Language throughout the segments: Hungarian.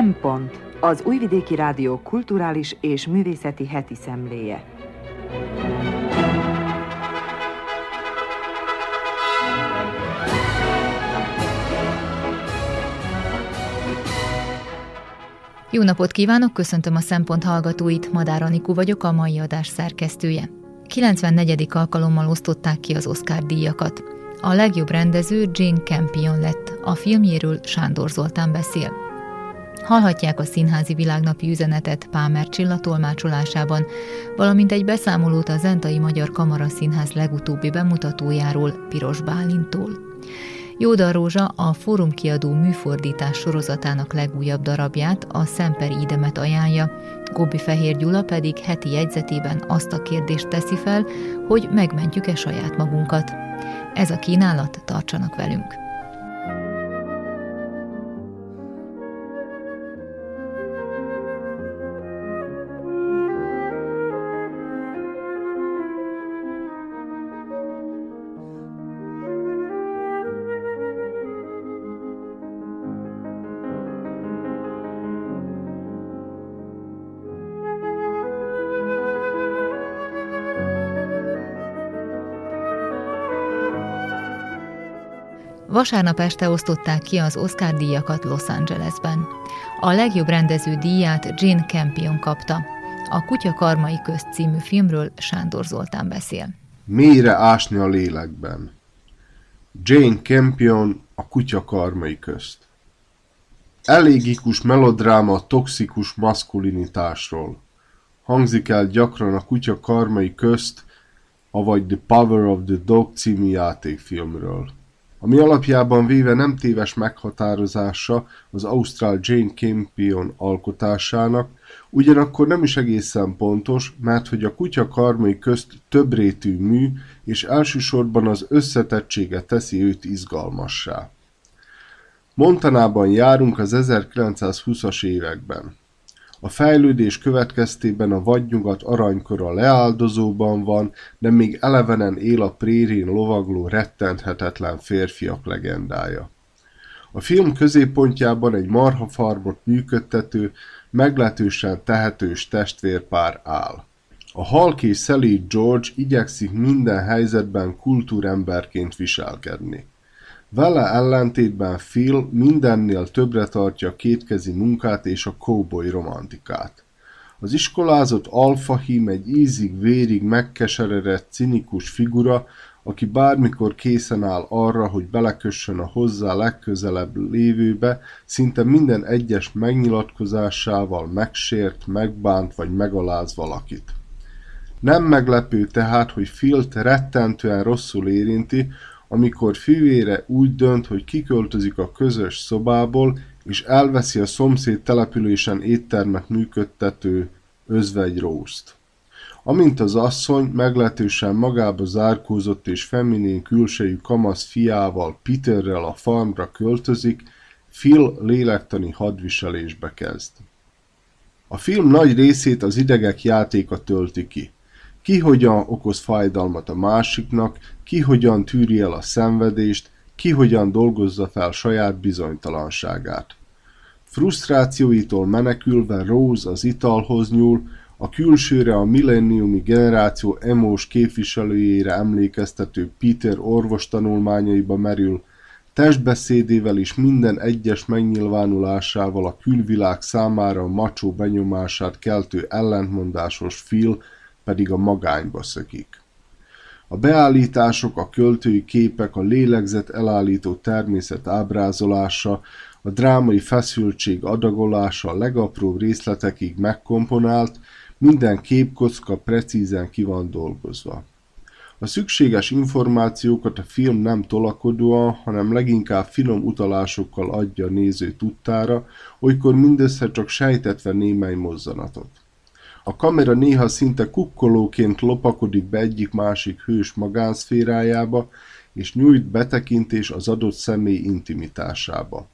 Szempont az Újvidéki Rádió kulturális és művészeti heti szemléje. Jó napot kívánok, köszöntöm a Szempont hallgatóit, Madár Anikú vagyok, a mai adás szerkesztője. 94. alkalommal osztották ki az Oscar díjakat. A legjobb rendező Jane Campion lett, a filmjéről Sándor Zoltán beszél. Hallhatják a színházi világnapi üzenetet Pámer Csilla tolmácsolásában, valamint egy beszámolót a Zentai Magyar Kamara Színház legutóbbi bemutatójáról Piros Bálintól. Jóda Rózsa a Fórum kiadó műfordítás sorozatának legújabb darabját, a Szemper Idemet ajánlja, Gobbi Fehér Gyula pedig heti jegyzetében azt a kérdést teszi fel, hogy megmentjük-e saját magunkat. Ez a kínálat, tartsanak velünk! Vasárnap este osztották ki az Oscar díjakat Los Angelesben. A legjobb rendező díját Jane Campion kapta. A Kutya Karmai Közt című filmről Sándor Zoltán beszél. Mélyre ásni a lélekben. Jane Campion a Kutya Karmai Közt. Elégikus melodráma a toxikus maszkulinitásról. Hangzik el gyakran a Kutya Karmai Közt, avagy The Power of the Dog című játékfilmről ami alapjában véve nem téves meghatározása az ausztrál Jane Campion alkotásának, ugyanakkor nem is egészen pontos, mert hogy a kutya karmai közt többrétű mű, és elsősorban az összetettsége teszi őt izgalmassá. Montanában járunk az 1920-as években. A fejlődés következtében a vadnyugat aranykora leáldozóban van, de még elevenen él a prérén lovagló rettenthetetlen férfiak legendája. A film középpontjában egy marhafarmot működtető, meglehetősen tehetős testvérpár áll. A halk és szelíd George igyekszik minden helyzetben kultúremberként viselkedni. Vele ellentétben Phil mindennél többre tartja a kétkezi munkát és a cowboy romantikát. Az iskolázott alfahím egy ízig-vérig megkeseredett cinikus figura, aki bármikor készen áll arra, hogy belekössön a hozzá legközelebb lévőbe, szinte minden egyes megnyilatkozásával megsért, megbánt vagy megaláz valakit. Nem meglepő tehát, hogy Filt rettentően rosszul érinti, amikor fivére úgy dönt, hogy kiköltözik a közös szobából, és elveszi a szomszéd településen éttermet működtető özvegyrószt. Amint az asszony meglehetősen magába zárkózott és feminén külsejű kamasz fiával, Peterrel a farmra költözik, Phil lélektani hadviselésbe kezd. A film nagy részét az idegek játéka tölti ki. Ki hogyan okoz fájdalmat a másiknak, ki hogyan tűri el a szenvedést, ki hogyan dolgozza fel saját bizonytalanságát. Frusztrációitól menekülve Rose az italhoz nyúl, a külsőre a millenniumi generáció emós képviselőjére emlékeztető Peter orvos tanulmányaiba merül, testbeszédével és minden egyes megnyilvánulásával a külvilág számára a macsó benyomását keltő ellentmondásos Phil pedig a magányba szökik. A beállítások, a költői képek, a lélegzet elállító természet ábrázolása, a drámai feszültség adagolása a legapróbb részletekig megkomponált, minden képkocka precízen ki van dolgozva. A szükséges információkat a film nem tolakodóan, hanem leginkább finom utalásokkal adja a néző tudtára, olykor mindössze csak sejtetve némely mozzanatot. A kamera néha szinte kukkolóként lopakodik be egyik-másik hős magánszférájába, és nyújt betekintés az adott személy intimitásába.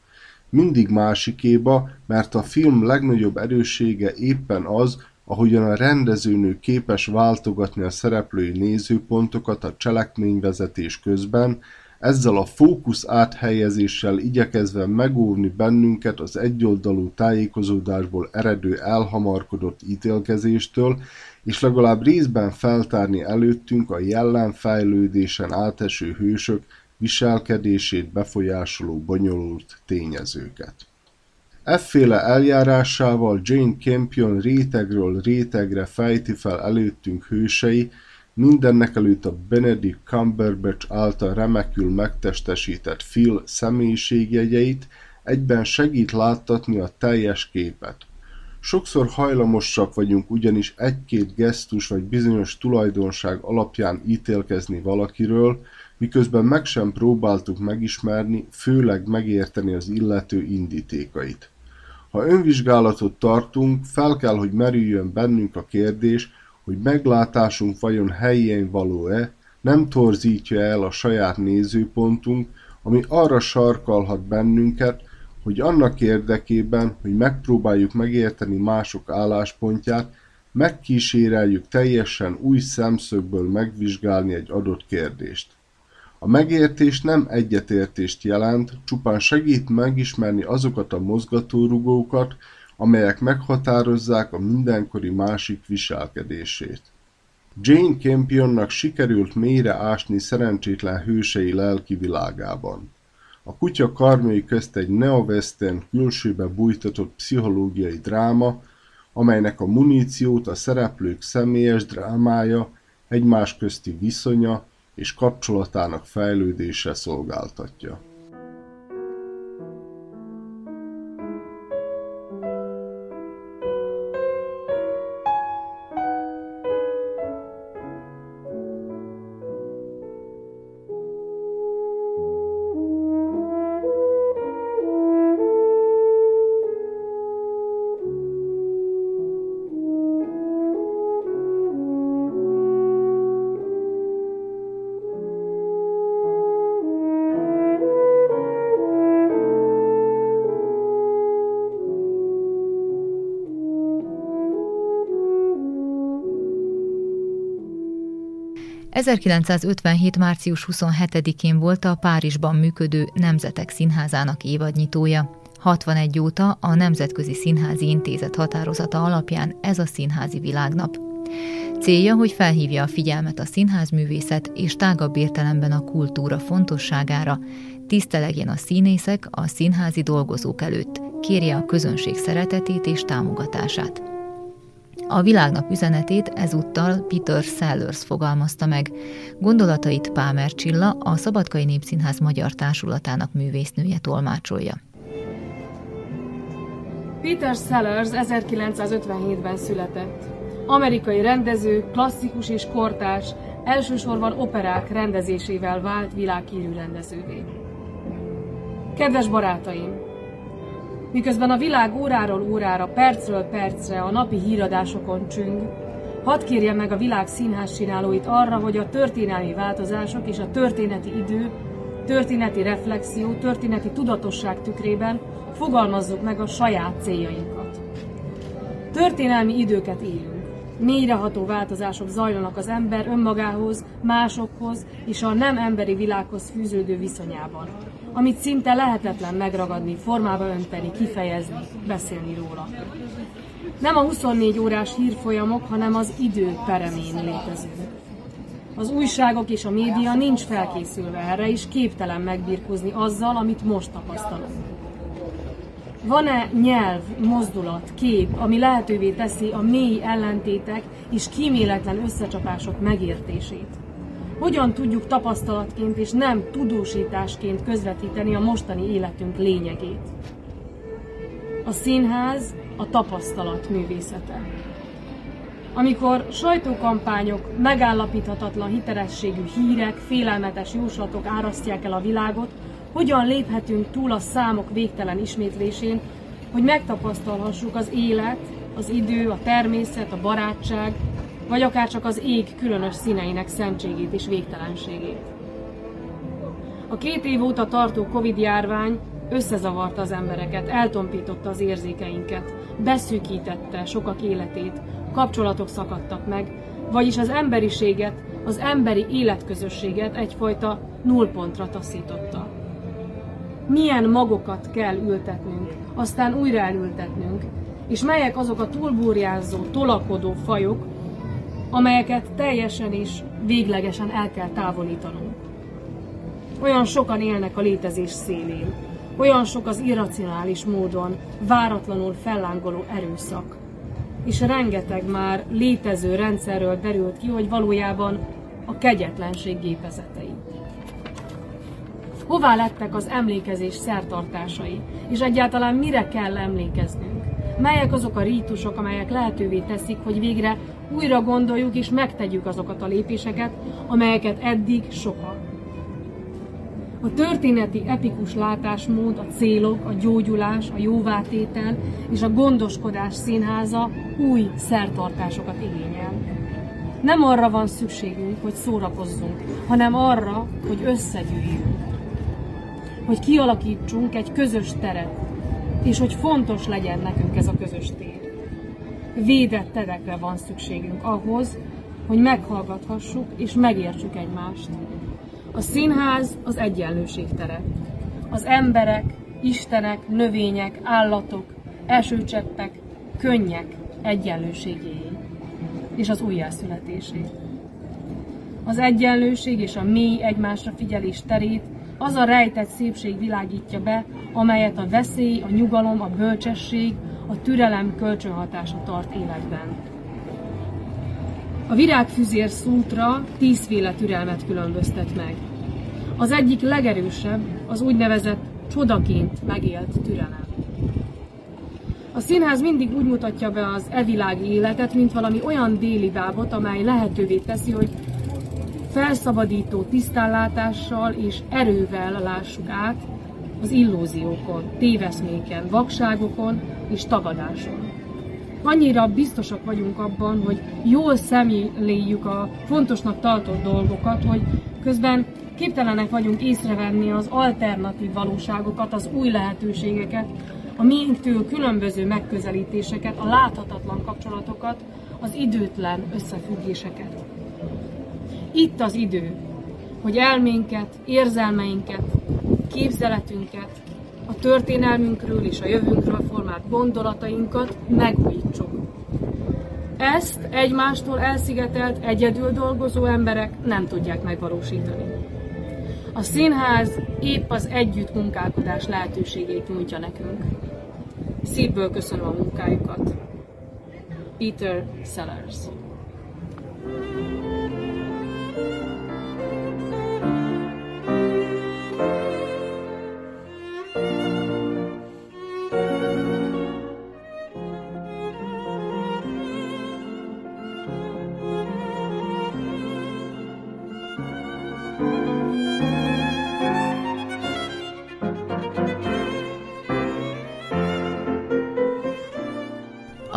Mindig másikéba, mert a film legnagyobb erőssége éppen az, ahogyan a rendezőnő képes váltogatni a szereplői nézőpontokat a cselekményvezetés közben, ezzel a fókusz áthelyezéssel igyekezve megóvni bennünket az egyoldalú tájékozódásból eredő elhamarkodott ítélkezéstől, és legalább részben feltárni előttünk a jellemfejlődésen áteső hősök viselkedését befolyásoló bonyolult tényezőket. Efféle eljárásával Jane Campion rétegről rétegre fejti fel előttünk hősei, mindenekelőtt a Benedict Cumberbatch által remekül megtestesített Phil személyiségjegyeit, egyben segít láttatni a teljes képet. Sokszor hajlamosak vagyunk ugyanis egy-két gesztus vagy bizonyos tulajdonság alapján ítélkezni valakiről, miközben meg sem próbáltuk megismerni, főleg megérteni az illető indítékait. Ha önvizsgálatot tartunk, fel kell, hogy merüljön bennünk a kérdés, hogy meglátásunk vajon helyén való-e, nem torzítja el a saját nézőpontunk, ami arra sarkalhat bennünket, hogy annak érdekében, hogy megpróbáljuk megérteni mások álláspontját, megkíséreljük teljesen új szemszögből megvizsgálni egy adott kérdést. A megértés nem egyetértést jelent, csupán segít megismerni azokat a mozgatórugókat, amelyek meghatározzák a mindenkori másik viselkedését. Jane Campionnak sikerült mélyre ásni szerencsétlen hősei lelki világában. A kutya karmai közt egy neo-western külsőbe bújtatott pszichológiai dráma, amelynek a muníciót a szereplők személyes drámája, egymás közti viszonya és kapcsolatának fejlődése szolgáltatja. 1957. március 27-én volt a Párizsban működő Nemzetek Színházának évadnyitója. 61 óta a Nemzetközi Színházi Intézet határozata alapján ez a színházi világnap. Célja, hogy felhívja a figyelmet a színházművészet és tágabb értelemben a kultúra fontosságára, tisztelegjen a színészek a színházi dolgozók előtt, kérje a közönség szeretetét és támogatását. A világnap üzenetét ezúttal Peter Sellers fogalmazta meg. Gondolatait Pámer Csilla, a Szabadkai Népszínház Magyar Társulatának művésznője tolmácsolja. Peter Sellers 1957-ben született. Amerikai rendező, klasszikus és kortárs, elsősorban operák rendezésével vált világhírű rendezővé. Kedves barátaim! Miközben a világ óráról órára, percről percre a napi híradásokon csüng, hadd kérje meg a világ színház csinálóit arra, hogy a történelmi változások és a történeti idő, történeti reflexió, történeti tudatosság tükrében fogalmazzuk meg a saját céljainkat. Történelmi időket élünk. Mélyreható változások zajlanak az ember önmagához, másokhoz és a nem emberi világhoz fűződő viszonyában amit szinte lehetetlen megragadni, formába önteni, kifejezni, beszélni róla. Nem a 24 órás hírfolyamok, hanem az idő peremén létezünk. Az újságok és a média nincs felkészülve erre, és képtelen megbirkózni azzal, amit most tapasztalunk. Van-e nyelv, mozdulat, kép, ami lehetővé teszi a mély ellentétek és kíméletlen összecsapások megértését? Hogyan tudjuk tapasztalatként és nem tudósításként közvetíteni a mostani életünk lényegét. A színház a tapasztalat művészete. Amikor sajtókampányok, megállapíthatatlan hitelességű hírek, félelmetes jóslatok árasztják el a világot, hogyan léphetünk túl a számok végtelen ismétlésén, hogy megtapasztalhassuk az élet, az idő, a természet, a barátság, vagy akár csak az ég különös színeinek szentségét és végtelenségét. A két év óta tartó Covid-járvány összezavarta az embereket, eltompította az érzékeinket, beszűkítette sokak életét, kapcsolatok szakadtak meg, vagyis az emberiséget az emberi életközösséget egyfajta nullpontra taszította. Milyen magokat kell ültetnünk, aztán újra elültetnünk, és melyek azok a túlburjázó, tolakodó fajok, amelyeket teljesen és véglegesen el kell távolítanunk. Olyan sokan élnek a létezés szélén, olyan sok az irracionális módon, váratlanul fellángoló erőszak. És rengeteg már létező rendszerről derült ki, hogy valójában a kegyetlenség gépezetei. Hová lettek az emlékezés szertartásai, és egyáltalán mire kell emlékeznünk? Melyek azok a rítusok, amelyek lehetővé teszik, hogy végre újra gondoljuk és megtegyük azokat a lépéseket, amelyeket eddig soha. A történeti epikus látásmód, a célok, a gyógyulás, a jóvátétel és a gondoskodás színháza új szertartásokat igényel. Nem arra van szükségünk, hogy szórakozzunk, hanem arra, hogy összegyűjjünk. Hogy kialakítsunk egy közös teret, és hogy fontos legyen nekünk ez a közös tér. Védett terekre van szükségünk ahhoz, hogy meghallgathassuk és megértsük egymást. A színház az egyenlőség tere. Az emberek, istenek, növények, állatok, esőcseppek, könnyek egyenlőségéé és az újjászületésé. Az egyenlőség és a mély egymásra figyelés terét az a rejtett szépség világítja be, amelyet a veszély, a nyugalom, a bölcsesség, a türelem kölcsönhatása tart életben. A virágfüzér szútra tízféle türelmet különböztet meg. Az egyik legerősebb az úgynevezett csodaként megélt türelem. A színház mindig úgy mutatja be az evilági életet, mint valami olyan déli bábot, amely lehetővé teszi, hogy felszabadító tisztánlátással és erővel lássuk át az illúziókon, téveszméken, vakságokon és tagadáson. Annyira biztosak vagyunk abban, hogy jól szemléljük a fontosnak tartott dolgokat, hogy közben képtelenek vagyunk észrevenni az alternatív valóságokat, az új lehetőségeket, a minktől különböző megközelítéseket, a láthatatlan kapcsolatokat, az időtlen összefüggéseket. Itt az idő, hogy elménket, érzelmeinket, képzeletünket, a történelmünkről és a jövőnkről formált gondolatainkat megújítsuk. Ezt egymástól elszigetelt, egyedül dolgozó emberek nem tudják megvalósítani. A színház épp az együttmunkálkodás lehetőségét nyújtja nekünk. Szívből köszönöm a munkájukat. Peter Sellers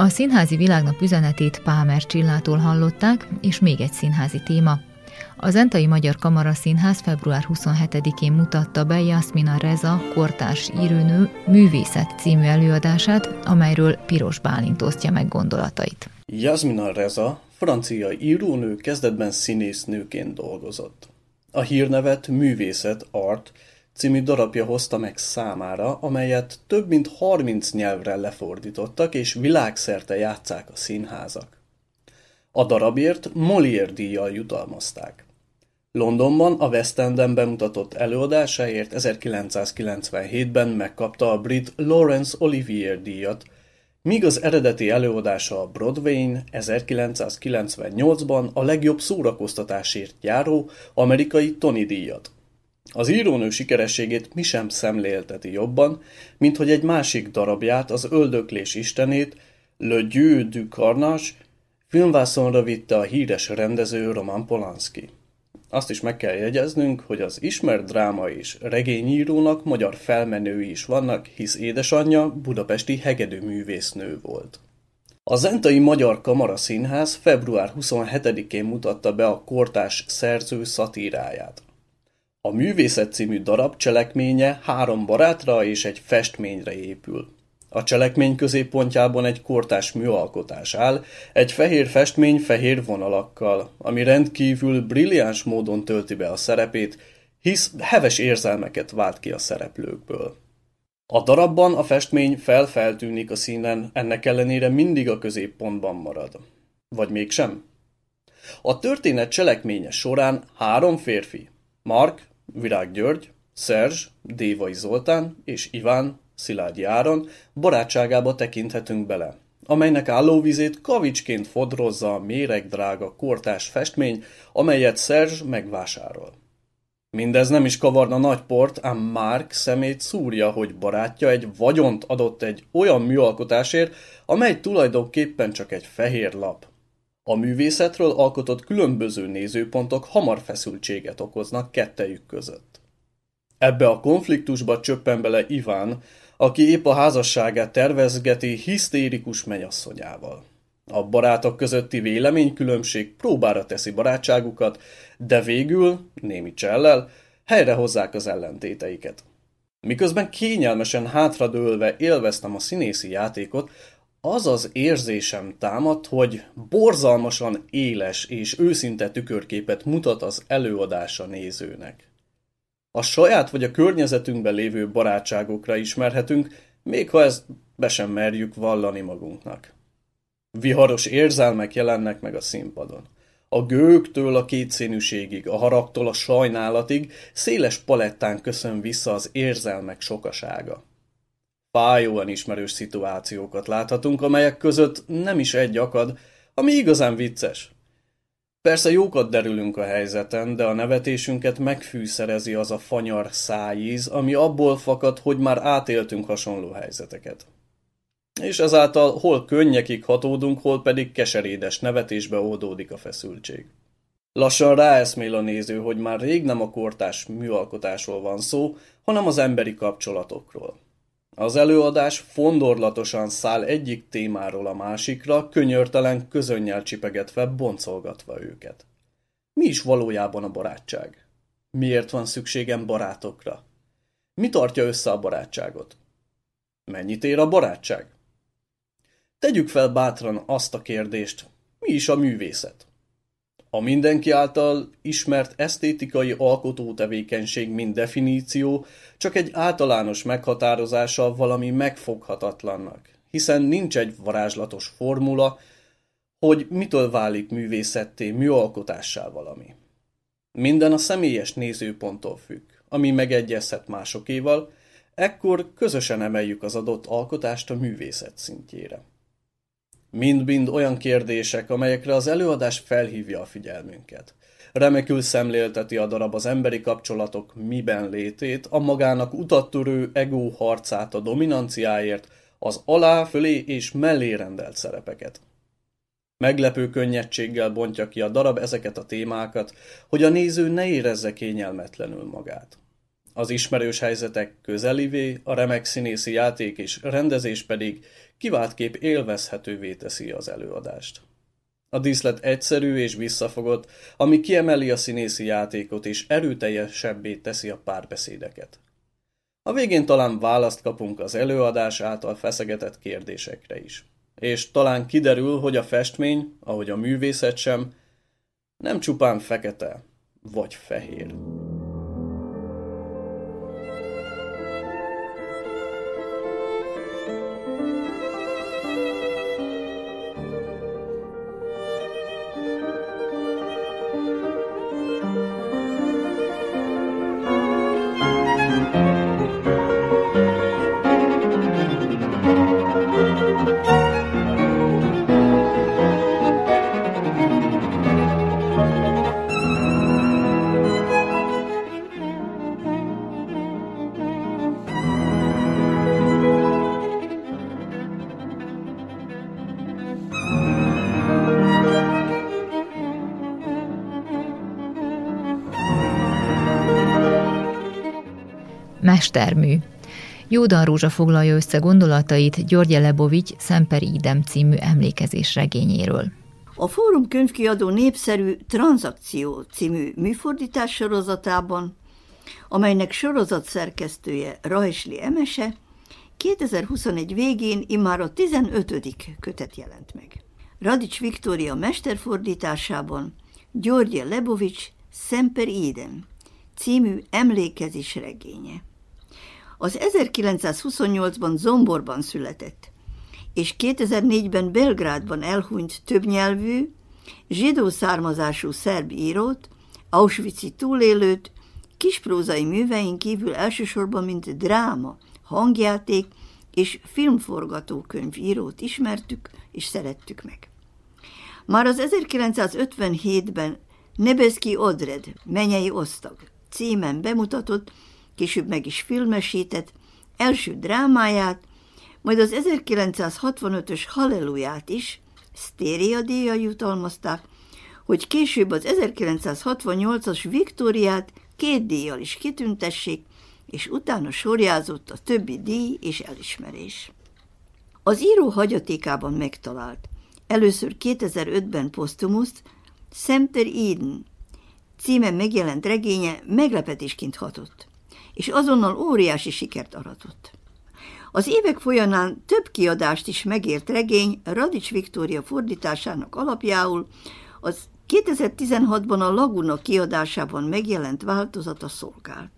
A színházi világnap üzenetét Pámer Csillától hallották, és még egy színházi téma. Az Entai Magyar Kamara Színház február 27-én mutatta be Jasmina Reza kortárs írőnő Művészet című előadását, amelyről Piros Bálint osztja meg gondolatait. Jasmina Reza, francia írónő kezdetben színésznőként dolgozott. A hírnevet Művészet Art című darabja hozta meg számára, amelyet több mint 30 nyelvre lefordítottak, és világszerte játszák a színházak. A darabért Molière díjjal jutalmazták. Londonban a West Enden bemutatott előadásáért 1997-ben megkapta a brit Laurence Olivier díjat, míg az eredeti előadása a Broadway-n 1998-ban a legjobb szórakoztatásért járó amerikai Tony díjat. Az írónő sikerességét mi sem szemlélteti jobban, mint hogy egy másik darabját, az Öldöklés istenét, Le Dieu du Carnage, filmvászonra vitte a híres rendező Roman Polanski. Azt is meg kell jegyeznünk, hogy az ismert dráma és regényírónak magyar felmenői is vannak, hisz édesanyja budapesti hegedűművésznő volt. A Zentai Magyar Kamara Színház február 27-én mutatta be a kortás szerző szatíráját. A Művészet című darab cselekménye három barátra és egy festményre épül. A cselekmény középpontjában egy kortás műalkotás áll, egy fehér festmény fehér vonalakkal, ami rendkívül brilliáns módon tölti be a szerepét, hisz heves érzelmeket vált ki a szereplőkből. A darabban a festmény felfeltűnik a színen, ennek ellenére mindig a középpontban marad. Vagy mégsem? A történet cselekménye során három férfi, Mark, Virág György, Szerzs, Dévai Zoltán és Iván, Szilágyi Áron barátságába tekinthetünk bele, amelynek állóvizét kavicsként fodrozza a méregdrága kortás festmény, amelyet Szerzs megvásárol. Mindez nem is kavarna nagy port, ám Mark szemét szúrja, hogy barátja egy vagyont adott egy olyan műalkotásért, amely tulajdonképpen csak egy fehér lap. A művészetről alkotott különböző nézőpontok hamar feszültséget okoznak kettejük között. Ebbe a konfliktusba csöppen bele Iván, aki épp a házasságát tervezgeti hisztérikus menyasszonyával. A barátok közötti véleménykülönbség próbára teszi barátságukat, de végül, némi csellel, helyrehozzák az ellentéteiket. Miközben kényelmesen hátradőlve élveztem a színészi játékot, az az érzésem támadt, hogy borzalmasan éles és őszinte tükörképet mutat az előadása nézőnek. A saját vagy a környezetünkben lévő barátságokra ismerhetünk, még ha ezt be sem merjük vallani magunknak. Viharos érzelmek jelennek meg a színpadon. A gőktől a kétszínűségig, a haragtól a sajnálatig széles palettán köszön vissza az érzelmek sokasága. Fájóan ismerős szituációkat láthatunk, amelyek között nem is egy akad, ami igazán vicces. Persze jókat derülünk a helyzeten, de a nevetésünket megfűszerezi az a fanyar szájíz, ami abból fakad, hogy már átéltünk hasonló helyzeteket és ezáltal hol könnyekig hatódunk, hol pedig keserédes nevetésbe oldódik a feszültség. Lassan ráeszmél a néző, hogy már rég nem a kortás műalkotásról van szó, hanem az emberi kapcsolatokról. Az előadás fondorlatosan száll egyik témáról a másikra, könyörtelen közönnyel csipegetve, boncolgatva őket. Mi is valójában a barátság? Miért van szükségem barátokra? Mi tartja össze a barátságot? Mennyit ér a barátság? Tegyük fel bátran azt a kérdést, mi is a művészet? A mindenki által ismert esztétikai alkotótevékenység mint definíció csak egy általános meghatározása valami megfoghatatlannak, hiszen nincs egy varázslatos formula, hogy mitől válik művészetté, műalkotássá valami. Minden a személyes nézőponttól függ, ami megegyezhet másokéval, ekkor közösen emeljük az adott alkotást a művészet szintjére. Mind-mind olyan kérdések, amelyekre az előadás felhívja a figyelmünket. Remekül szemlélteti a darab az emberi kapcsolatok miben létét, a magának utattörő ego harcát a dominanciáért, az alá, fölé és mellé rendelt szerepeket. Meglepő könnyedséggel bontja ki a darab ezeket a témákat, hogy a néző ne érezze kényelmetlenül magát. Az ismerős helyzetek közelivé, a remek színészi játék és rendezés pedig kiváltképp élvezhetővé teszi az előadást. A díszlet egyszerű és visszafogott, ami kiemeli a színészi játékot és erőteljesebbé teszi a párbeszédeket. A végén talán választ kapunk az előadás által feszegetett kérdésekre is. És talán kiderül, hogy a festmény, ahogy a művészet sem, nem csupán fekete vagy fehér. Mestermű. Jódan Rózsa foglalja össze gondolatait György Lebovics Szemper Idem című emlékezés regényéről. A Fórum könyvkiadó népszerű Tranzakció című műfordítás sorozatában, amelynek sorozat szerkesztője Rajsli Emese, 2021 végén immár a 15. kötet jelent meg. Radics Viktória mesterfordításában Györgye Lebovics Semper Idem című emlékezés regénye. Az 1928-ban Zomborban született, és 2004-ben Belgrádban elhunyt többnyelvű, zsidó származású szerb írót, Auschwitz-i túlélőt, kisprózai művein kívül elsősorban mint dráma, hangjáték és filmforgatókönyv írót ismertük és szerettük meg. Már az 1957-ben Nebeszki Odred, Menyei Osztag címen bemutatott, később meg is filmesített, első drámáját, majd az 1965-ös Halleluját is Sztéria díjjal jutalmazták, hogy később az 1968-as Viktóriát két díjjal is kitüntessék, és utána sorjázott a többi díj és elismerés. Az író hagyatékában megtalált, először 2005-ben posztumuszt, Semper Eden címen megjelent regénye meglepetésként hatott, és azonnal óriási sikert aratott. Az évek folyamán több kiadást is megért regény Radics Viktória fordításának alapjául az 2016-ban a Laguna kiadásában megjelent változata szolgál.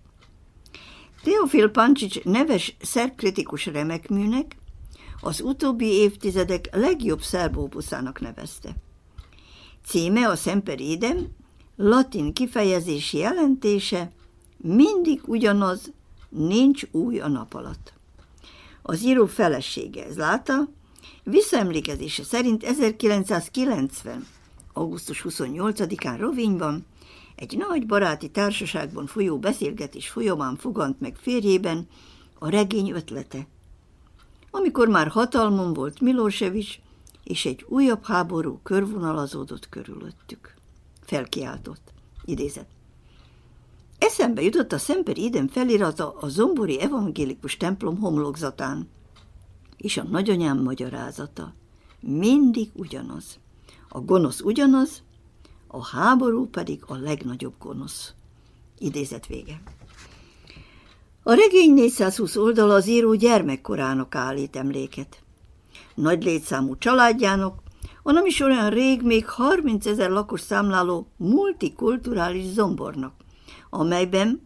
Teofil Pancsics neves szerkritikus remekműnek az utóbbi évtizedek legjobb szerbóbuszának nevezte. Címe a Semper Idem, latin kifejezési jelentése, mindig ugyanaz, nincs új a nap alatt. Az író felesége, ez látta, visszaemlékezése szerint 1990. augusztus 28-án Rovinyban egy nagy baráti társaságban folyó beszélgetés folyamán fogant meg férjében a regény ötlete. Amikor már hatalmon volt Milosevic, és egy újabb háború körvonalazódott körülöttük. Felkiáltott. Idézett. Eszembe jutott a Szemper Iden felirata a Zombori Evangélikus templom homlokzatán, és a nagyanyám magyarázata. Mindig ugyanaz. A gonosz ugyanaz, a háború pedig a legnagyobb gonosz. Idézet vége. A regény 420 oldala az író gyermekkorának állít emléket. Nagy létszámú családjának, a nem is olyan rég még 30 ezer lakos számláló multikulturális zombornak, amelyben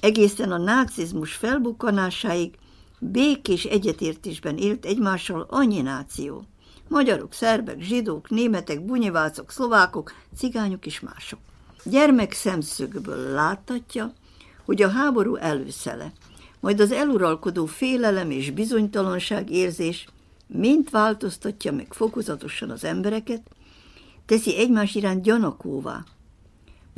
egészen a nácizmus felbukkanásáig békés egyetértésben élt egymással annyi náció. Magyarok, szerbek, zsidók, németek, bunyivácok, szlovákok, cigányok és mások. Gyermek szemszögből láthatja, hogy a háború előszele, majd az eluralkodó félelem és bizonytalanság érzés mind változtatja meg fokozatosan az embereket, teszi egymás iránt gyanakóvá,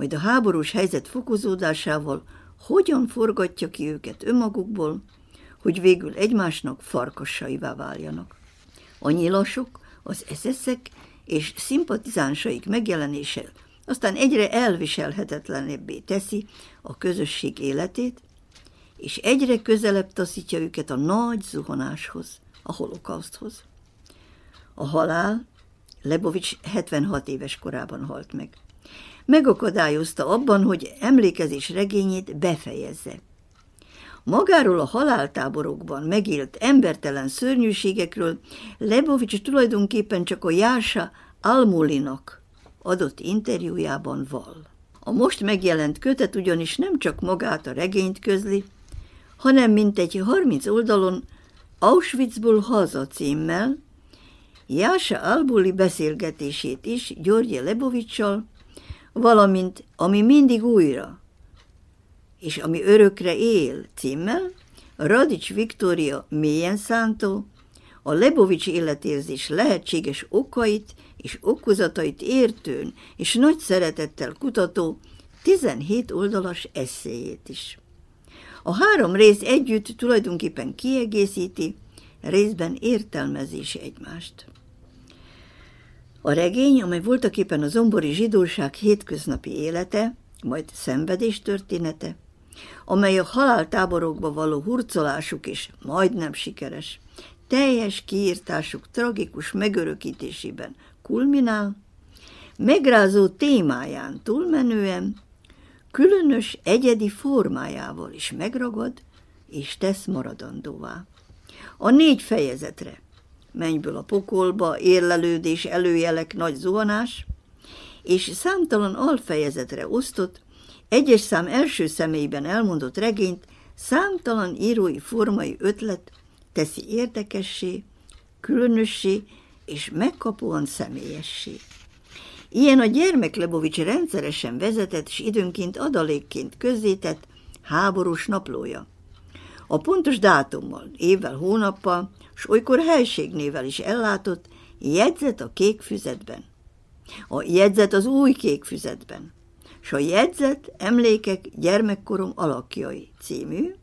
majd a háborús helyzet fokozódásával hogyan forgatja ki őket önmagukból, hogy végül egymásnak farkassaivá váljanak. A nyilasok, az eszeszek és szimpatizánsaik megjelenése aztán egyre elviselhetetlenebbé teszi a közösség életét, és egyre közelebb taszítja őket a nagy zuhanáshoz, a holokauszthoz. A halál Lebovics 76 éves korában halt meg megakadályozta abban, hogy emlékezés regényét befejezze. Magáról a haláltáborokban megélt embertelen szörnyűségekről Lebovics tulajdonképpen csak a Jása Almulinak adott interjújában val. A most megjelent kötet ugyanis nem csak magát a regényt közli, hanem mintegy 30 oldalon Auschwitzból haza címmel, Jása Albuli beszélgetését is Györgye Lebovicsal, valamint ami mindig újra, és ami örökre él címmel, Radics Viktória mélyen szántó, a Lebovics életérzés lehetséges okait és okozatait értőn és nagy szeretettel kutató 17 oldalas eszéjét is. A három rész együtt tulajdonképpen kiegészíti, részben értelmezési egymást. A regény, amely voltaképpen a zombori zsidóság hétköznapi élete, majd szenvedés története, amely a haláltáborokba való hurcolásuk is majdnem sikeres, teljes kiírtásuk tragikus megörökítésében kulminál, megrázó témáján túlmenően, különös egyedi formájával is megragad és tesz maradandóvá. A négy fejezetre, mennyből a pokolba, érlelődés, előjelek, nagy zuhanás, és számtalan alfejezetre osztott, egyes szám első személyben elmondott regényt számtalan írói formai ötlet teszi érdekessé, különössé és megkapóan személyessé. Ilyen a gyermek Lebovics rendszeresen vezetett és időnként adalékként közzétett háborús naplója. A pontos dátummal, évvel, hónappal, s olykor helységnével is ellátott jegyzet a kék füzetben. A jegyzet az új kék füzetben, s a jegyzet emlékek gyermekkorom alakjai című,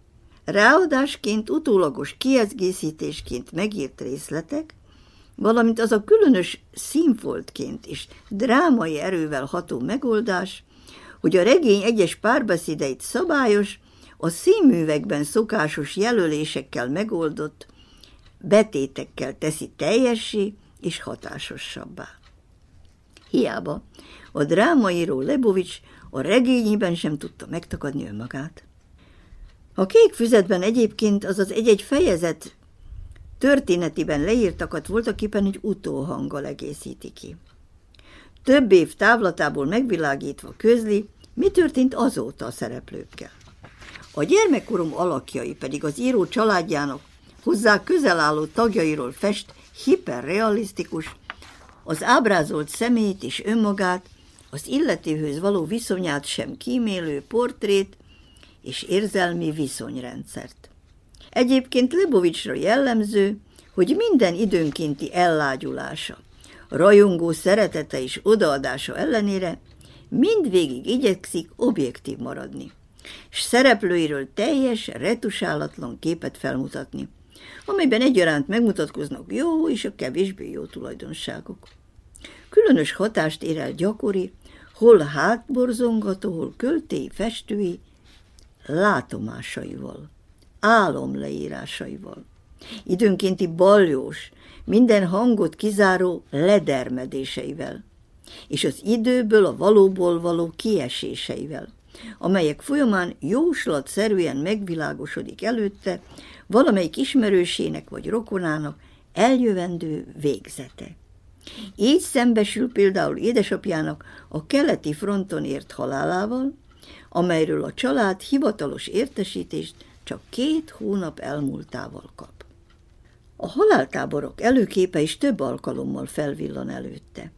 ráadásként utólagos kiegészítésként megírt részletek, valamint az a különös színfoltként és drámai erővel ható megoldás, hogy a regény egyes párbeszédeit szabályos, a színművekben szokásos jelölésekkel megoldott betétekkel teszi teljessé és hatásosabbá. Hiába a drámaíró Lebovics a regényében sem tudta megtakadni önmagát. A kék füzetben egyébként az az egy-egy fejezet történetiben leírtakat voltaképpen egy utóhanggal egészíti ki. Több év távlatából megvilágítva közli, mi történt azóta a szereplőkkel. A gyermekkorom alakjai pedig az író családjának hozzá közel álló tagjairól fest hiperrealisztikus, az ábrázolt szemét és önmagát, az illetőhöz való viszonyát sem kímélő portrét és érzelmi viszonyrendszert. Egyébként Lebovicsra jellemző, hogy minden időnkénti ellágyulása, rajongó szeretete és odaadása ellenére mindvégig igyekszik objektív maradni, és szereplőiről teljes, retusálatlan képet felmutatni, amelyben egyaránt megmutatkoznak jó és a kevésbé jó tulajdonságok. Különös hatást ér el gyakori, hol hátborzongató, hol költéi, festői látomásaival álomleírásaival. Időnkénti baljós, minden hangot kizáró ledermedéseivel, és az időből a valóból való kieséseivel, amelyek folyamán jóslatszerűen megvilágosodik előtte valamelyik ismerősének vagy rokonának eljövendő végzete. Így szembesül például édesapjának a keleti fronton ért halálával, amelyről a család hivatalos értesítést csak két hónap elmúltával kap. A haláltáborok előképe is több alkalommal felvillan előtte.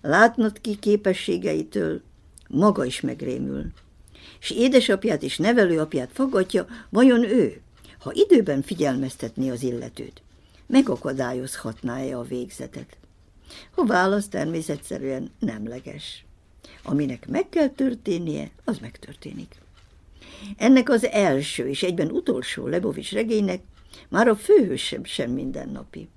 Látnod ki képességeitől, maga is megrémül. És édesapját és nevelőapját fogadja, vajon ő, ha időben figyelmeztetné az illetőt, megakadályozhatná-e a végzetet? A válasz természetszerűen nemleges. Aminek meg kell történnie, az megtörténik. Ennek az első és egyben utolsó Lebovics regénynek már a főhősebb sem mindennapi.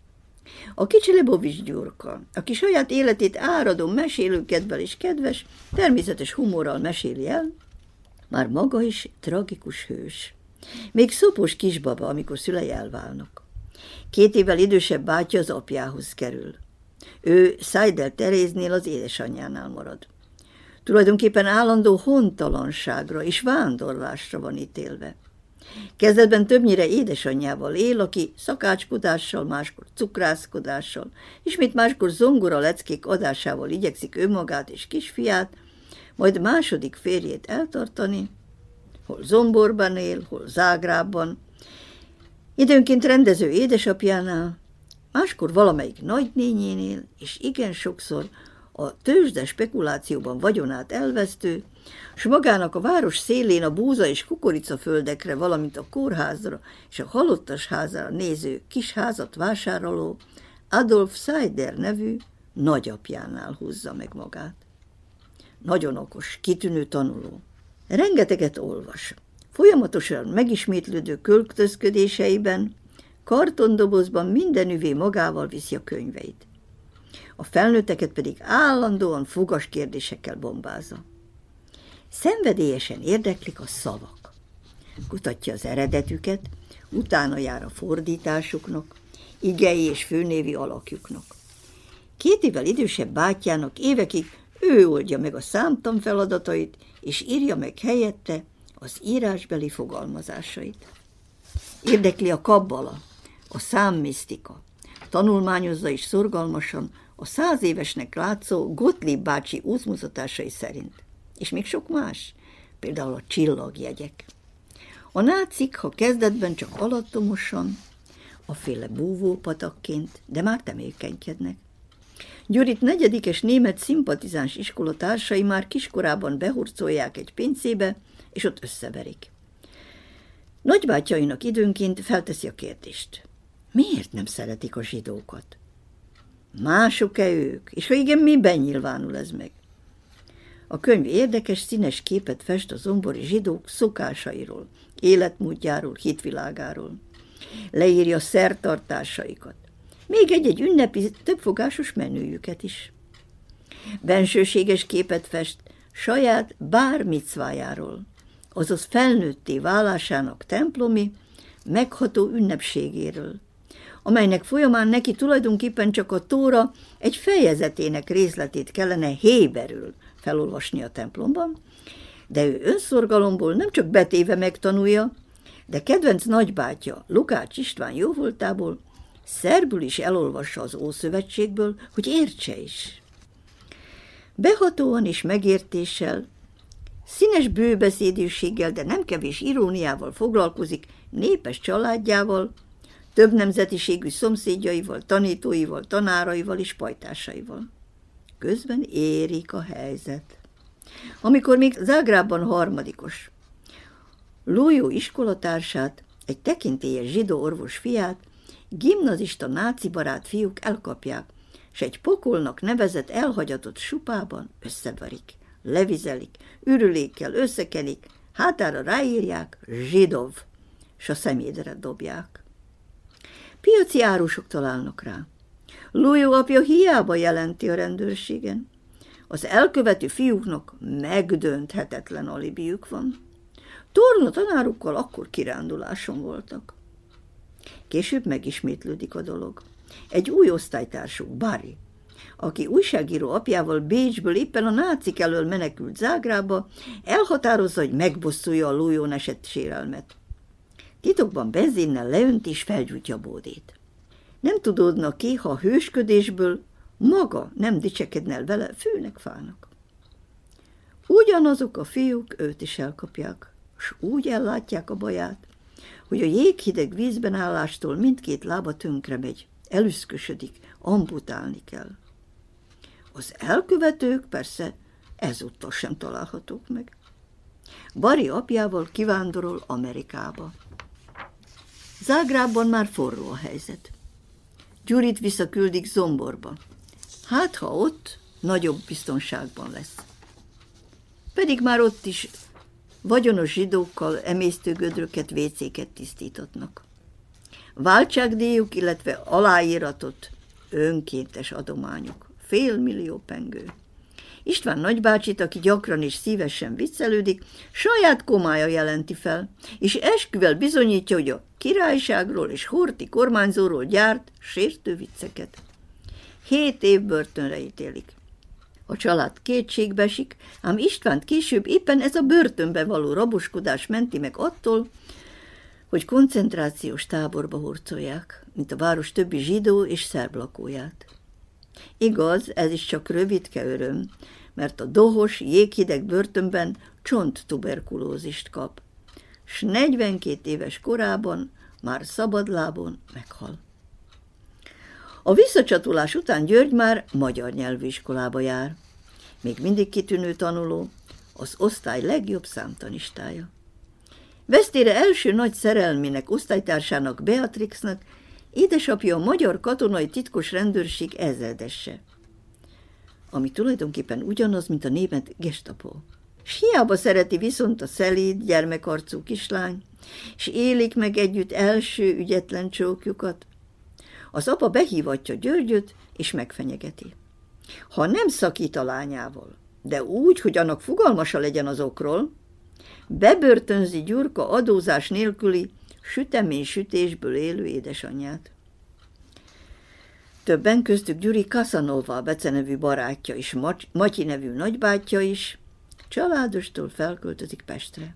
A kicsi Lebovics Gyurka, aki saját életét áradó mesélőkedvel is kedves, természetes humorral meséli el, már maga is tragikus hős. Még szopos kisbaba, amikor szülei elválnak. Két évvel idősebb bátyja az apjához kerül. Ő Seidel Teréznél az édesanyjánál marad tulajdonképpen állandó hontalanságra és vándorlásra van ítélve. Kezdetben többnyire édesanyjával él, aki szakácskodással, máskor cukrászkodással, ismét máskor zongora leckék adásával igyekszik önmagát és kisfiát, majd második férjét eltartani, hol Zomborban él, hol Zágrában, időnként rendező édesapjánál, máskor valamelyik nagynényénél, és igen sokszor a tőzsde spekulációban vagyonát elvesztő, s magának a város szélén a búza és kukoricaföldekre, valamint a kórházra és a halottas házára néző kis házat vásároló Adolf Seider nevű nagyapjánál húzza meg magát. Nagyon okos, kitűnő tanuló. Rengeteget olvas. Folyamatosan megismétlődő költözködéseiben, kartondobozban mindenüvé magával viszi a könyveit a felnőtteket pedig állandóan fogas kérdésekkel bombázza. Szenvedélyesen érdeklik a szavak. Kutatja az eredetüket, utána jár a fordításuknak, igei és főnévi alakjuknak. Két évvel idősebb bátyjának évekig ő oldja meg a számtan feladatait, és írja meg helyette az írásbeli fogalmazásait. Érdekli a kabbala, a számmisztika. Tanulmányozza is szorgalmasan a száz évesnek látszó Gottlieb bácsi útmutatásai szerint. És még sok más, például a csillagjegyek. A nácik, ha kezdetben csak alattomosan, a féle búvópatakként, de már temékenykednek. Gyurit negyedikes német szimpatizáns iskolatársai már kiskorában behurcolják egy pincébe, és ott összeverik. Nagybátyainak időnként felteszi a kérdést. Miért nem szeretik a zsidókat? Mások-e ők? És ha igen, miben nyilvánul ez meg? A könyv érdekes, színes képet fest a zombori zsidók szokásairól, életmódjáról, hitvilágáról. Leírja szertartásaikat. Még egy-egy ünnepi, többfogásos menüjüket is. Bensőséges képet fest saját bármicvájáról, azaz felnőtté válásának templomi, megható ünnepségéről, amelynek folyamán neki tulajdonképpen csak a tóra egy fejezetének részletét kellene héberül felolvasni a templomban, de ő önszorgalomból nem csak betéve megtanulja, de kedvenc nagybátyja Lukács István jóvoltából szerbül is elolvassa az Ószövetségből, hogy értse is. Behatóan és megértéssel, színes bőbeszédűséggel, de nem kevés iróniával foglalkozik népes családjával, több nemzetiségű szomszédjaival, tanítóival, tanáraival és pajtásaival. Közben érik a helyzet. Amikor még Zágrában harmadikos, Lójó iskolatársát, egy tekintélyes zsidó orvos fiát, gimnazista náci barát fiúk elkapják, és egy pokolnak nevezett elhagyatott supában összevarik, levizelik, ürülékkel összekenik, hátára ráírják zsidov, és a szemédre dobják. Piaci árusok találnak rá. Lújó apja hiába jelenti a rendőrségen. Az elkövető fiúknak megdönthetetlen alibiük van. Torna tanárukkal akkor kiránduláson voltak. Később megismétlődik a dolog. Egy új osztálytársuk, Barry, aki újságíró apjával Bécsből éppen a nácik elől menekült Zágrába, elhatározza, hogy megbosszulja a lújón esett sérelmet. Titokban benzinnel leönt és felgyújtja bódét. Nem tudódna ki, ha a hősködésből maga nem dicsekedne el vele, főnek fának. Ugyanazok a fiúk őt is elkapják, s úgy ellátják a baját, hogy a jéghideg vízben állástól mindkét lába tönkre megy, elüszkösödik, amputálni kell. Az elkövetők persze ezúttal sem találhatók meg. Bari apjával kivándorol Amerikába. Zágrában már forró a helyzet. Gyurit visszaküldik Zomborba. Hát, ha ott nagyobb biztonságban lesz. Pedig már ott is vagyonos zsidókkal emésztőgödröket, vécéket tisztítatnak. Váltságdíjuk, illetve aláíratot önkéntes adományok. Fél millió pengő. István nagybácsit, aki gyakran és szívesen viccelődik, saját komája jelenti fel, és esküvel bizonyítja, hogy a királyságról és horti kormányzóról gyárt sértő vicceket. Hét év börtönre ítélik. A család kétségbesik, ám Istvánt később éppen ez a börtönbe való raboskodás menti meg attól, hogy koncentrációs táborba hurcolják, mint a város többi zsidó és szerb lakóját. Igaz, ez is csak rövidke öröm, mert a dohos, jéghideg börtönben csonttuberkulózist kap, s 42 éves korában már szabadlábon meghal. A visszacsatolás után György már magyar nyelvű iskolába jár. Még mindig kitűnő tanuló, az osztály legjobb számtanistája. Vesztére első nagy szerelmének osztálytársának Beatrixnak édesapja a magyar katonai titkos rendőrség ezredesse, ami tulajdonképpen ugyanaz, mint a német gestapo. S hiába szereti viszont a szelíd, gyermekarcú kislány, és élik meg együtt első ügyetlen csókjukat, az apa behívatja Györgyöt, és megfenyegeti. Ha nem szakít a lányával, de úgy, hogy annak fogalmasa legyen az okról, bebörtönzi Gyurka adózás nélküli sütemény sütésből élő édesanyját. Többen köztük Gyuri Kasanova, becenevű barátja és Matyi nevű nagybátyja is, családostól felköltözik Pestre.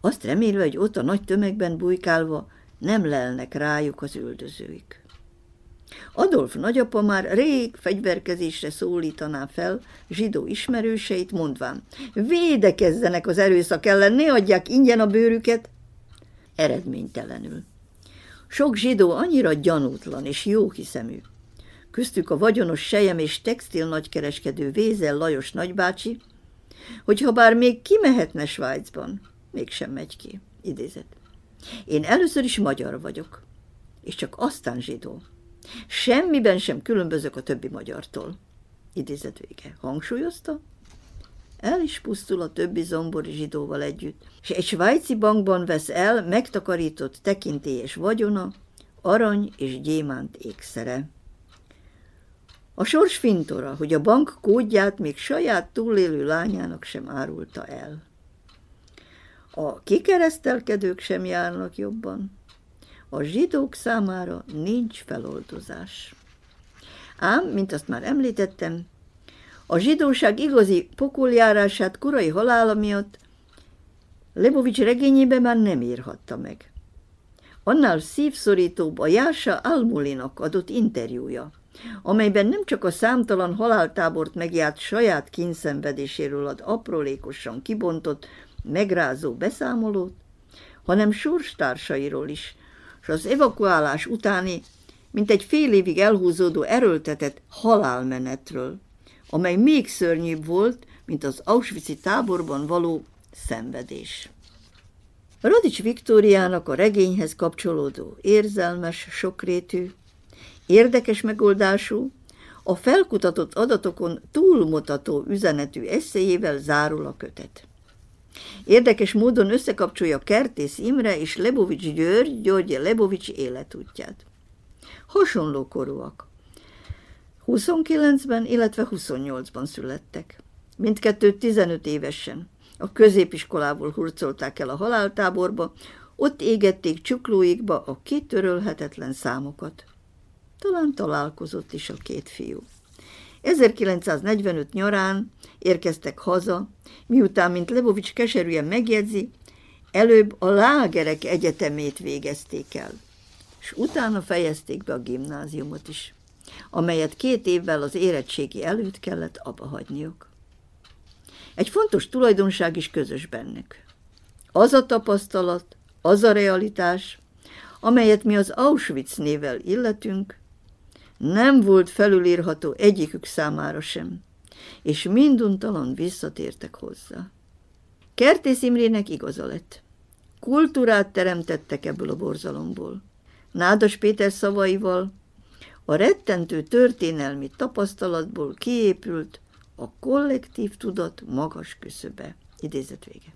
Azt remélve, hogy ott a nagy tömegben bujkálva nem lelnek rájuk az üldözőik. Adolf nagyapa már rég fegyverkezésre szólítaná fel zsidó ismerőseit, mondván, védekezzenek az erőszak ellen, ne adják ingyen a bőrüket. Eredménytelenül. Sok zsidó annyira gyanútlan és jóhiszemű, köztük a vagyonos sejem és textil nagykereskedő Vézel Lajos nagybácsi, hogy ha bár még kimehetne Svájcban, mégsem megy ki. Idézet. Én először is magyar vagyok, és csak aztán zsidó. Semmiben sem különbözök a többi magyartól. Idézet vége. Hangsúlyozta? El is pusztul a többi zombori zsidóval együtt, és egy svájci bankban vesz el megtakarított tekintélyes vagyona, arany és gyémánt ékszere. A sors fintora, hogy a bank kódját még saját túlélő lányának sem árulta el. A kikeresztelkedők sem járnak jobban. A zsidók számára nincs feloldozás. Ám, mint azt már említettem, a zsidóság igazi pokoljárását korai halála miatt Lebovics regényében már nem írhatta meg. Annál szívszorítóbb a Jása Almulinak adott interjúja, amelyben nem csak a számtalan haláltábort megjárt saját kínszenvedéséről ad aprólékosan kibontott, megrázó beszámolót, hanem sorstársairól is, és az evakuálás utáni, mint egy fél évig elhúzódó erőltetett halálmenetről, amely még szörnyűbb volt, mint az Auschwitz-i táborban való szenvedés. Radics Viktóriának a regényhez kapcsolódó érzelmes, sokrétű, érdekes megoldású, a felkutatott adatokon túlmutató üzenetű eszéjével zárul a kötet. Érdekes módon összekapcsolja Kertész Imre és Lebovics György, György Lebovics életútját. Hasonló korúak. 29-ben, illetve 28-ban születtek. Mindkettő 15 évesen. A középiskolából hurcolták el a haláltáborba, ott égették csuklóikba a kitörölhetetlen számokat. Talán találkozott is a két fiú. 1945 nyarán érkeztek haza, miután, mint Lebovics keserűen megjegyzi, előbb a Lágerek Egyetemét végezték el, és utána fejezték be a gimnáziumot is, amelyet két évvel az érettségi előtt kellett abbahagyniuk. Egy fontos tulajdonság is közös bennük. Az a tapasztalat, az a realitás, amelyet mi az Auschwitz nével illetünk, nem volt felülírható egyikük számára sem, és minduntalan visszatértek hozzá. Kertész Imrének igaza lett. Kultúrát teremtettek ebből a borzalomból. Nádas Péter szavaival a rettentő történelmi tapasztalatból kiépült a kollektív tudat magas küszöbe. Idézet vége.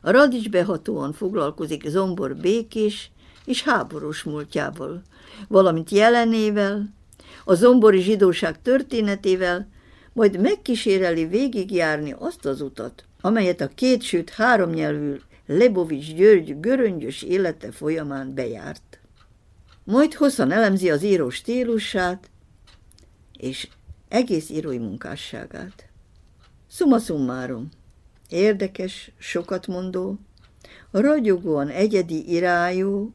A Radics behatóan foglalkozik Zombor békés és háborús múltjával, valamint jelenével, a zombori zsidóság történetével, majd megkíséreli végigjárni azt az utat, amelyet a két sőt háromnyelvű Lebovics György göröngyös élete folyamán bejárt. Majd hosszan elemzi az író stílusát és egész írói munkásságát. Summa summarum. Érdekes, sokat mondó, ragyogóan egyedi irányú,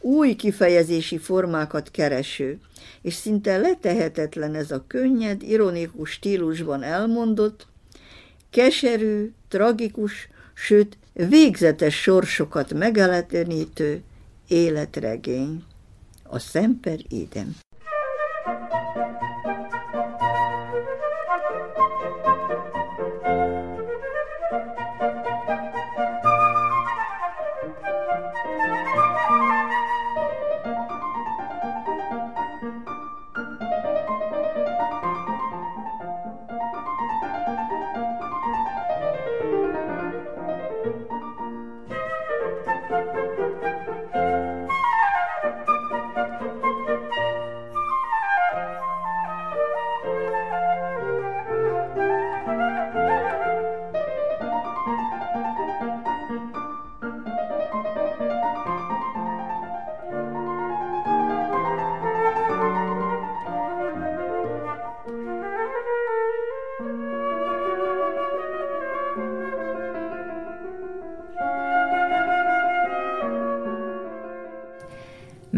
új kifejezési formákat kereső, és szinte letehetetlen ez a könnyed, ironikus stílusban elmondott, keserű, tragikus, sőt végzetes sorsokat megeletenítő életregény. A Szemper Éden.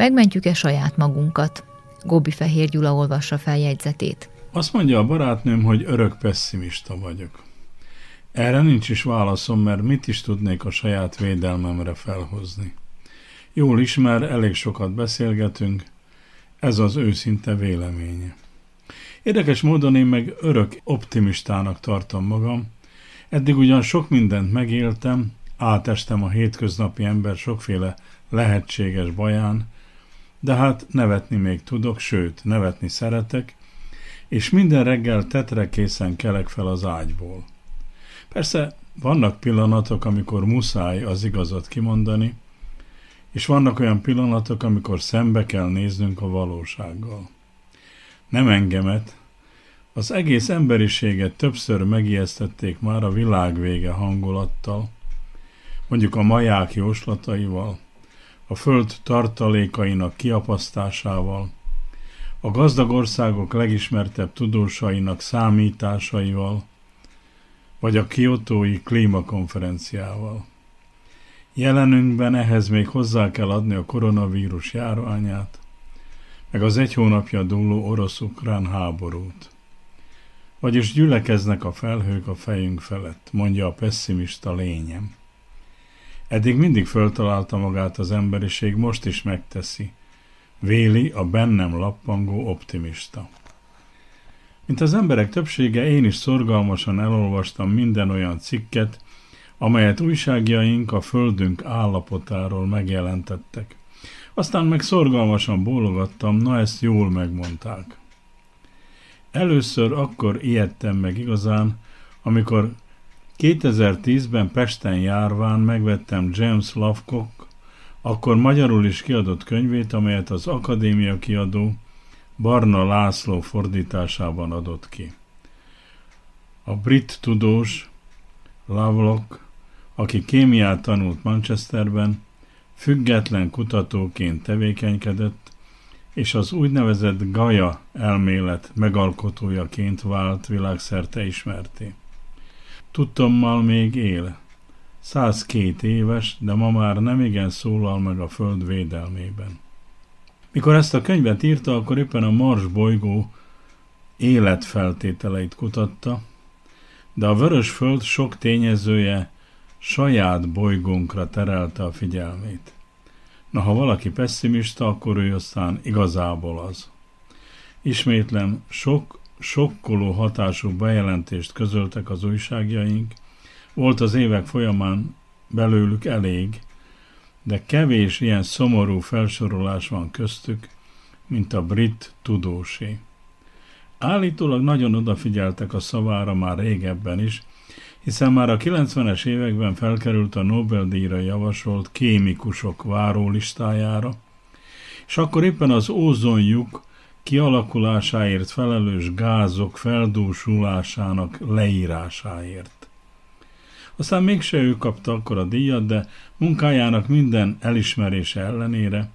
Megmentjük-e saját magunkat? Góbi Fehér Gyula olvassa feljegyzetét. Azt mondja a barátnőm, hogy örök pessimista vagyok. Erre nincs is válaszom, mert mit is tudnék a saját védelmemre felhozni. Jól ismer, elég sokat beszélgetünk, ez az őszinte véleménye. Érdekes módon én meg örök optimistának tartom magam. Eddig ugyan sok mindent megéltem, átestem a hétköznapi ember sokféle lehetséges baján, de hát nevetni még tudok, sőt, nevetni szeretek, és minden reggel tetre készen kelek fel az ágyból. Persze vannak pillanatok, amikor muszáj az igazat kimondani, és vannak olyan pillanatok, amikor szembe kell néznünk a valósággal. Nem engemet, az egész emberiséget többször megijesztették már a világvége hangulattal, mondjuk a maják jóslataival, a föld tartalékainak kiapasztásával, a gazdag országok legismertebb tudósainak számításaival, vagy a kiotói klímakonferenciával. Jelenünkben ehhez még hozzá kell adni a koronavírus járványát, meg az egy hónapja dúló orosz-ukrán háborút. Vagyis gyülekeznek a felhők a fejünk felett, mondja a pessimista lényem. Eddig mindig föltalálta magát az emberiség, most is megteszi. Véli a bennem lappangó optimista. Mint az emberek többsége, én is szorgalmasan elolvastam minden olyan cikket, amelyet újságjaink a földünk állapotáról megjelentettek. Aztán meg szorgalmasan bólogattam, na ezt jól megmondták. Először akkor ijedtem meg igazán, amikor 2010-ben Pesten járván megvettem James Lovecock, akkor magyarul is kiadott könyvét, amelyet az Akadémia kiadó Barna László fordításában adott ki. A brit tudós Lovelock, aki kémiát tanult Manchesterben, független kutatóként tevékenykedett, és az úgynevezett Gaia elmélet megalkotójaként vált világszerte ismerté. Tudtommal még él. 102 éves, de ma már nem igen szólal meg a föld védelmében. Mikor ezt a könyvet írta, akkor éppen a Mars bolygó életfeltételeit kutatta, de a vörös föld sok tényezője saját bolygónkra terelte a figyelmét. Na, ha valaki pessimista, akkor ő aztán igazából az. Ismétlem, sok sokkoló hatású bejelentést közöltek az újságjaink, volt az évek folyamán belőlük elég, de kevés ilyen szomorú felsorolás van köztük, mint a brit tudósé. Állítólag nagyon odafigyeltek a szavára már régebben is, hiszen már a 90-es években felkerült a Nobel-díjra javasolt kémikusok várólistájára, és akkor éppen az ózonjuk kialakulásáért felelős gázok feldúsulásának leírásáért. Aztán mégse ő kapta akkor a díjat, de munkájának minden elismerése ellenére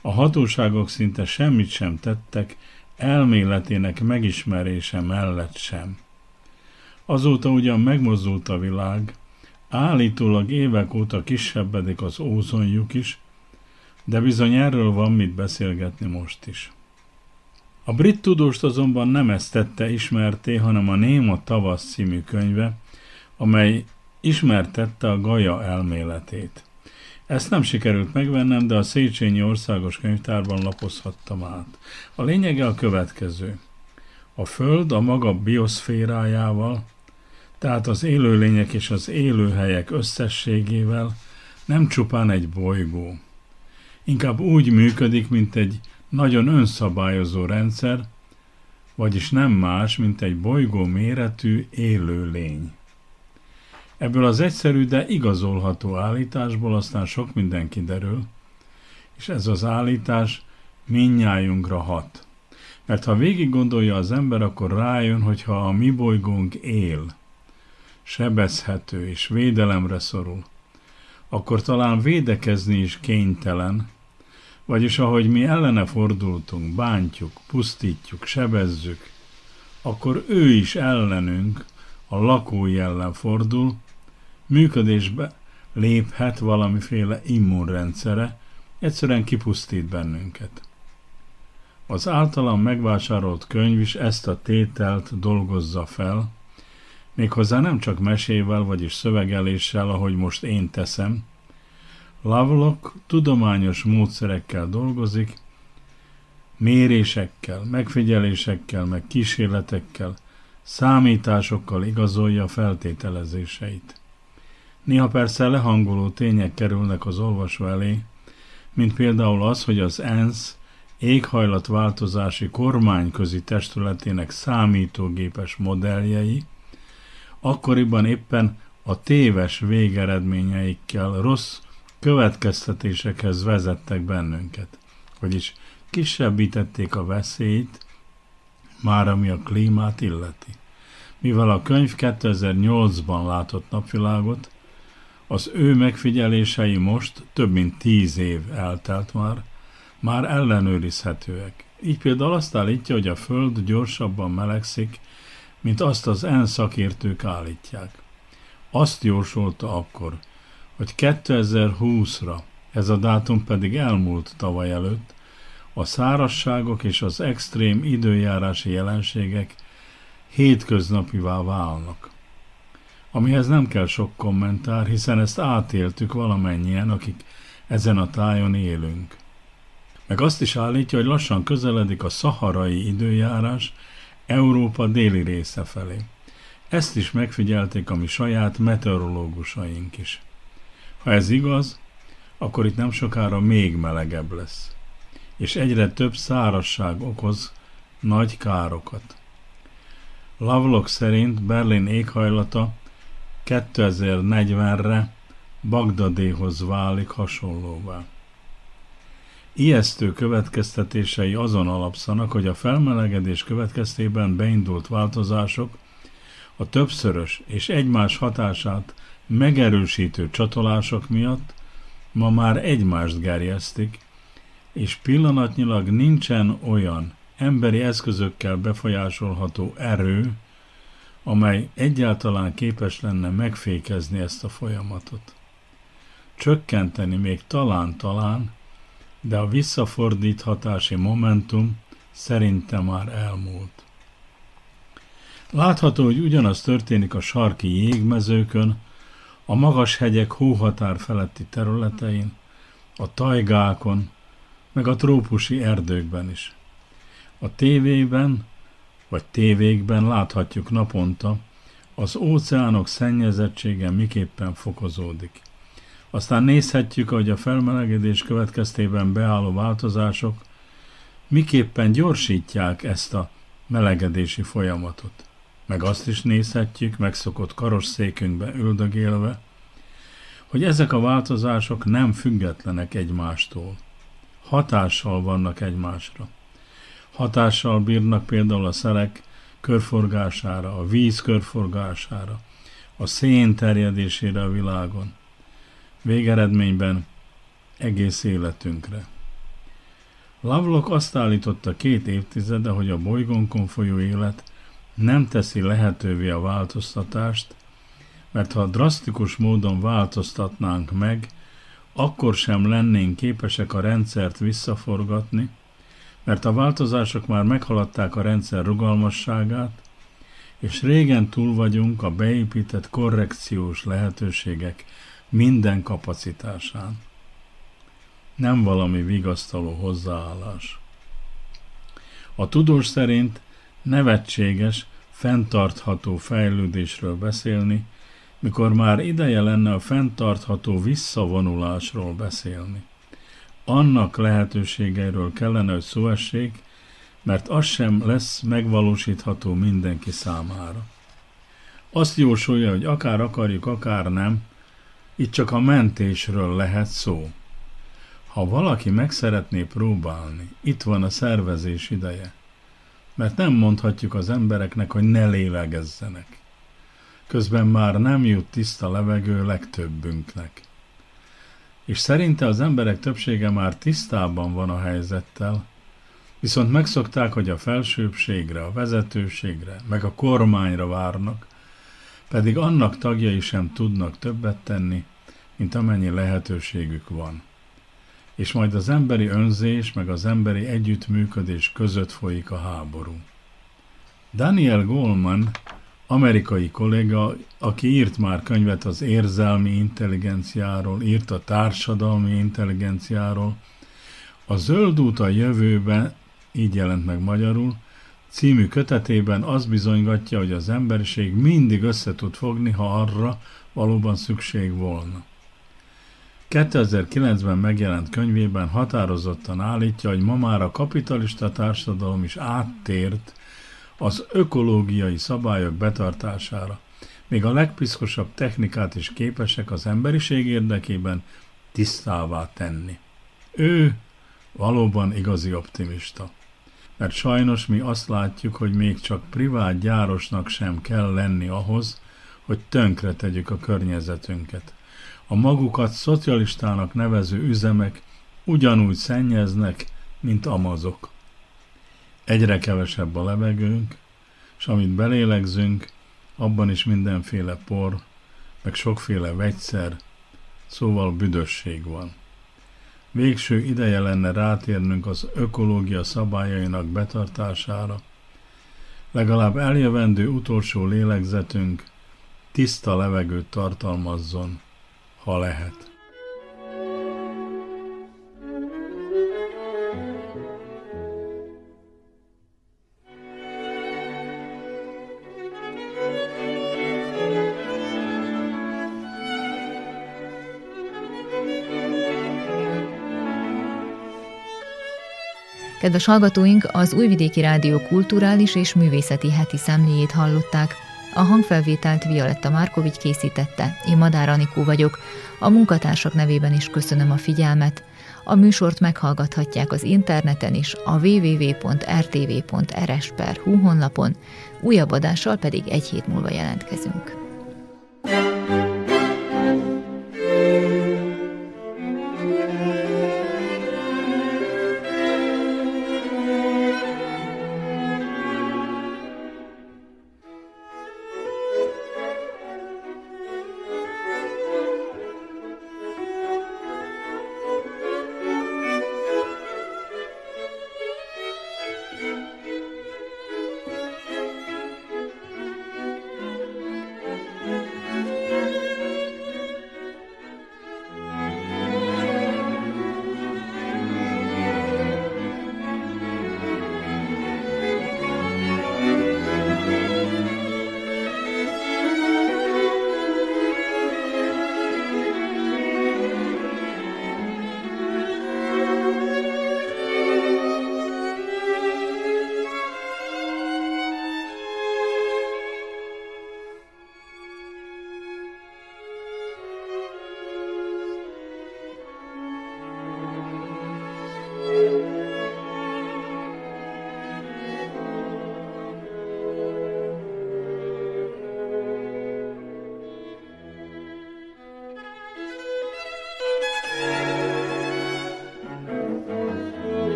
a hatóságok szinte semmit sem tettek elméletének megismerése mellett sem. Azóta ugyan megmozdult a világ, állítólag évek óta kisebbedik az ózonjuk is, de bizony erről van mit beszélgetni most is. A brit tudóst azonban nem ezt tette ismerté, hanem a Néma tavasz című könyve, amely ismertette a Gaja elméletét. Ezt nem sikerült megvennem, de a Széchenyi Országos Könyvtárban lapozhattam át. A lényege a következő. A Föld a maga bioszférájával, tehát az élőlények és az élőhelyek összességével nem csupán egy bolygó. Inkább úgy működik, mint egy nagyon önszabályozó rendszer, vagyis nem más, mint egy bolygó méretű élő lény. Ebből az egyszerű, de igazolható állításból aztán sok minden kiderül, és ez az állítás minnyájunkra hat. Mert ha végig gondolja az ember, akkor rájön, hogy ha a mi bolygónk él, sebezhető és védelemre szorul, akkor talán védekezni is kénytelen, vagyis ahogy mi ellene fordultunk, bántjuk, pusztítjuk, sebezzük, akkor ő is ellenünk, a lakói ellen fordul, működésbe léphet valamiféle immunrendszere, egyszerűen kipusztít bennünket. Az általam megvásárolt könyv is ezt a tételt dolgozza fel, méghozzá nem csak mesével, vagyis szövegeléssel, ahogy most én teszem. Lovelock tudományos módszerekkel dolgozik, mérésekkel, megfigyelésekkel, meg kísérletekkel, számításokkal igazolja feltételezéseit. Néha persze lehangoló tények kerülnek az olvasó elé, mint például az, hogy az ENSZ éghajlatváltozási kormányközi testületének számítógépes modelljei akkoriban éppen a téves végeredményeikkel rossz következtetésekhez vezettek bennünket, vagyis kisebbítették a veszélyt, már ami a klímát illeti. Mivel a könyv 2008-ban látott napvilágot, az ő megfigyelései most, több mint tíz év eltelt már, már ellenőrizhetőek. Így például azt állítja, hogy a Föld gyorsabban melegszik, mint azt az en szakértők állítják. Azt jósolta akkor, hogy 2020-ra, ez a dátum pedig elmúlt tavaly előtt, a szárasságok és az extrém időjárási jelenségek hétköznapivá válnak. Amihez nem kell sok kommentár, hiszen ezt átéltük valamennyien, akik ezen a tájon élünk. Meg azt is állítja, hogy lassan közeledik a szaharai időjárás Európa déli része felé. Ezt is megfigyelték a mi saját meteorológusaink is. Ha ez igaz, akkor itt nem sokára még melegebb lesz, és egyre több szárasság okoz nagy károkat. Lovelock szerint Berlin éghajlata 2040-re Bagdadéhoz válik hasonlóvá. Ijesztő következtetései azon alapszanak, hogy a felmelegedés következtében beindult változások a többszörös és egymás hatását megerősítő csatolások miatt ma már egymást gerjesztik, és pillanatnyilag nincsen olyan emberi eszközökkel befolyásolható erő, amely egyáltalán képes lenne megfékezni ezt a folyamatot. Csökkenteni még talán-talán, de a visszafordíthatási momentum szerinte már elmúlt. Látható, hogy ugyanaz történik a sarki jégmezőkön, a magas hegyek hóhatár feletti területein, a tajgákon, meg a trópusi erdőkben is. A tévében vagy tévékben láthatjuk naponta, az óceánok szennyezettsége miképpen fokozódik. Aztán nézhetjük, hogy a felmelegedés következtében beálló változások miképpen gyorsítják ezt a melegedési folyamatot. Meg azt is nézhetjük, megszokott karosszékünkbe üldögélve, hogy ezek a változások nem függetlenek egymástól. Hatással vannak egymásra. Hatással bírnak például a szerek körforgására, a víz körforgására, a szén terjedésére a világon, végeredményben egész életünkre. Lovelock azt állította két évtizede, hogy a bolygónkon folyó élet nem teszi lehetővé a változtatást, mert ha drasztikus módon változtatnánk meg, akkor sem lennénk képesek a rendszert visszaforgatni, mert a változások már meghaladták a rendszer rugalmasságát, és régen túl vagyunk a beépített korrekciós lehetőségek minden kapacitásán. Nem valami vigasztaló hozzáállás. A tudós szerint nevetséges, fenntartható fejlődésről beszélni, mikor már ideje lenne a fenntartható visszavonulásról beszélni. Annak lehetőségeiről kellene, hogy szó mert az sem lesz megvalósítható mindenki számára. Azt jósolja, hogy akár akarjuk, akár nem, itt csak a mentésről lehet szó. Ha valaki meg szeretné próbálni, itt van a szervezés ideje. Mert nem mondhatjuk az embereknek, hogy ne lélegezzenek. Közben már nem jut tiszta levegő legtöbbünknek. És szerinte az emberek többsége már tisztában van a helyzettel, viszont megszokták, hogy a felsőbbségre, a vezetőségre, meg a kormányra várnak, pedig annak tagjai sem tudnak többet tenni, mint amennyi lehetőségük van. És majd az emberi önzés meg az emberi együttműködés között folyik a háború. Daniel Goleman, amerikai kolléga, aki írt már könyvet az érzelmi intelligenciáról, írt a társadalmi intelligenciáról, a Zöld út a jövőben, így jelent meg magyarul, című kötetében az bizonygatja, hogy az emberiség mindig össze tud fogni, ha arra valóban szükség volna. 2009-ben megjelent könyvében határozottan állítja, hogy ma már a kapitalista társadalom is áttért az ökológiai szabályok betartására. Még a legpiszkosabb technikát is képesek az emberiség érdekében tisztává tenni. Ő valóban igazi optimista. Mert sajnos mi azt látjuk, hogy még csak privát gyárosnak sem kell lenni ahhoz, hogy tönkre tegyük a környezetünket. A magukat szocialistának nevező üzemek ugyanúgy szennyeznek, mint amazok. Egyre kevesebb a levegőnk, és amit belélegzünk, abban is mindenféle por, meg sokféle vegyszer, szóval büdösség van. Végső ideje lenne rátérnünk az ökológia szabályainak betartására, legalább eljövendő utolsó lélegzetünk tiszta levegőt tartalmazzon, ha lehet. Kedves hallgatóink, az Újvidéki Rádió kulturális és művészeti heti szemléjét hallották. A hangfelvételt Violetta Márkovics készítette, én Madár Anikó vagyok. A munkatársak nevében is köszönöm a figyelmet. A műsort meghallgathatják az interneten is, a www.rtv.rs.hu honlapon, újabb adással pedig egy hét múlva jelentkezünk.